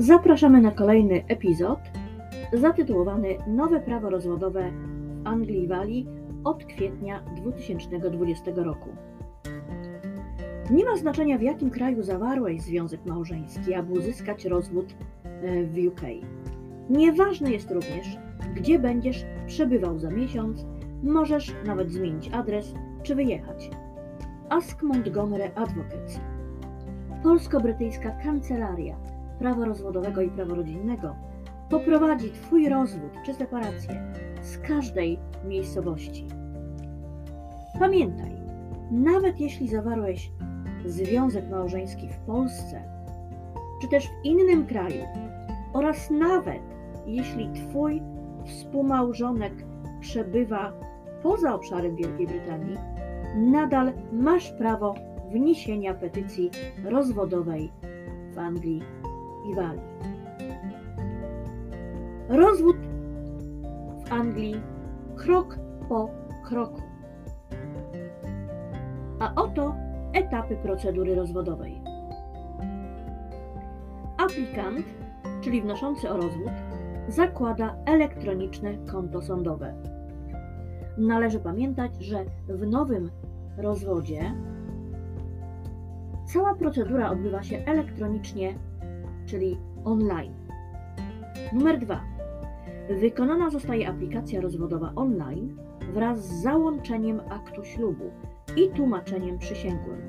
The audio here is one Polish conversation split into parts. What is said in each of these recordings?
Zapraszamy na kolejny epizod zatytułowany Nowe prawo rozwodowe w Anglii i Walii od kwietnia 2020 roku. Nie ma znaczenia, w jakim kraju zawarłeś związek małżeński, aby uzyskać rozwód e, w UK. Nieważne jest również, gdzie będziesz przebywał za miesiąc, możesz nawet zmienić adres czy wyjechać. Ask Montgomery Advocates. Polsko-brytyjska kancelaria prawa rozwodowego i prawa rodzinnego poprowadzi Twój rozwód czy separację z każdej miejscowości. Pamiętaj, nawet jeśli zawarłeś związek małżeński w Polsce, czy też w innym kraju, oraz nawet jeśli Twój współmałżonek przebywa poza obszarem Wielkiej Brytanii, nadal masz prawo wniesienia petycji rozwodowej w Anglii i Walii. Rozwód w Anglii krok po kroku. A oto etapy procedury rozwodowej. Aplikant, czyli wnoszący o rozwód, zakłada elektroniczne konto sądowe. Należy pamiętać, że w nowym rozwodzie cała procedura odbywa się elektronicznie, czyli online. Numer dwa. Wykonana zostaje aplikacja rozwodowa online wraz z załączeniem aktu ślubu i tłumaczeniem przysięgłym.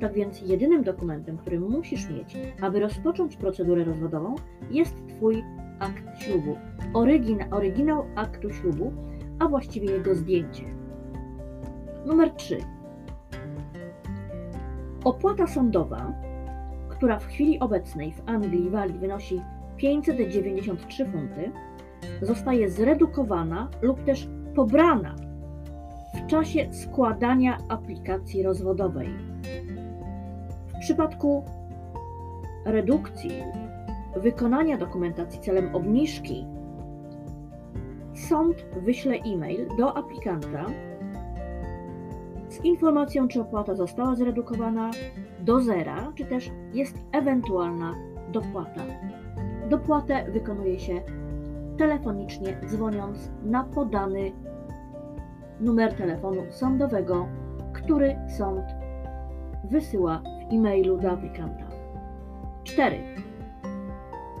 Tak więc jedynym dokumentem, który musisz mieć, aby rozpocząć procedurę rozwodową, jest Twój akt ślubu, orygina, oryginał aktu ślubu, a właściwie jego zdjęcie. Numer 3. Opłata sądowa, która w chwili obecnej w Anglii i Walii wynosi 593 funty, zostaje zredukowana lub też pobrana w czasie składania aplikacji rozwodowej. W przypadku redukcji wykonania dokumentacji celem obniżki sąd wyśle e-mail do aplikanta z informacją, czy opłata została zredukowana do zera, czy też jest ewentualna dopłata. Dopłatę wykonuje się telefonicznie, dzwoniąc na podany numer telefonu sądowego, który sąd wysyła w e-mailu do aplikanta. 4.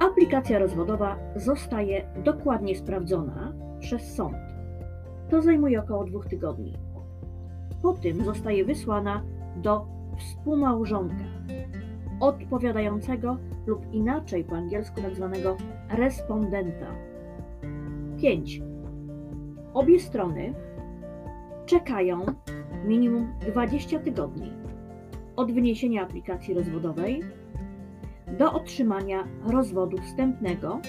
Aplikacja rozwodowa zostaje dokładnie sprawdzona przez sąd. To zajmuje około dwóch tygodni. Po tym zostaje wysłana do współmałżonka odpowiadającego lub inaczej po angielsku tak zwanego respondenta. 5. Obie strony czekają minimum 20 tygodni od wyniesienia aplikacji rozwodowej do otrzymania rozwodu wstępnego,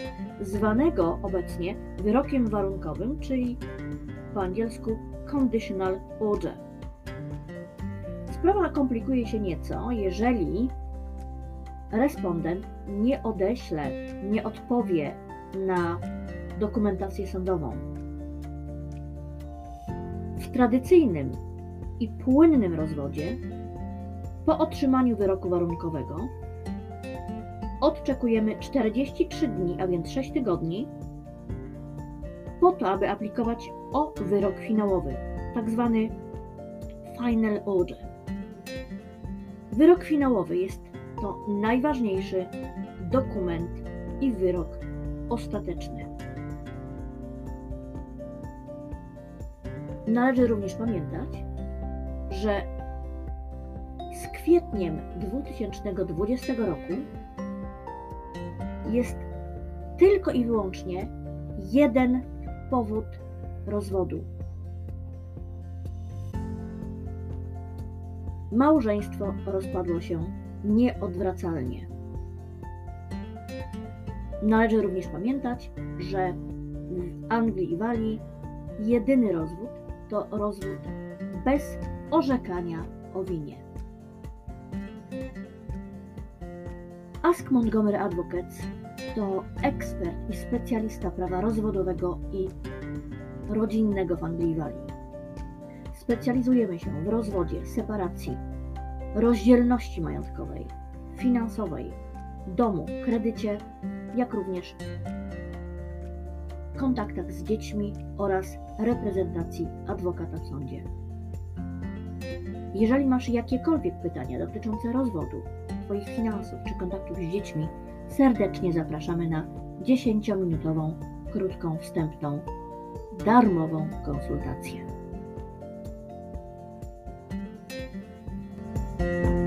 zwanego obecnie wyrokiem warunkowym, czyli po angielsku conditional order. Sprawa komplikuje się nieco, jeżeli respondent nie odeśle, nie odpowie na dokumentację sądową. W tradycyjnym i płynnym rozwodzie, po otrzymaniu wyroku warunkowego, odczekujemy 43 dni, a więc 6 tygodni, po to, aby aplikować o wyrok finałowy, tak zwany final order. Wyrok finałowy jest to najważniejszy dokument i wyrok ostateczny. Należy również pamiętać, że z kwietniem 2020 roku jest tylko i wyłącznie jeden powód rozwodu. Małżeństwo rozpadło się nieodwracalnie. Należy również pamiętać, że w Anglii i Walii jedyny rozwód to rozwód bez orzekania o winie. Ask Montgomery Advocates to ekspert i specjalista prawa rozwodowego i rodzinnego w Anglii i Walii. Specjalizujemy się w rozwodzie, separacji, rozdzielności majątkowej, finansowej, domu, kredycie jak również kontaktach z dziećmi oraz reprezentacji adwokata w sądzie. Jeżeli masz jakiekolwiek pytania dotyczące rozwodu, Twoich finansów czy kontaktów z dziećmi, serdecznie zapraszamy na 10-minutową, krótką, wstępną, darmową konsultację. Música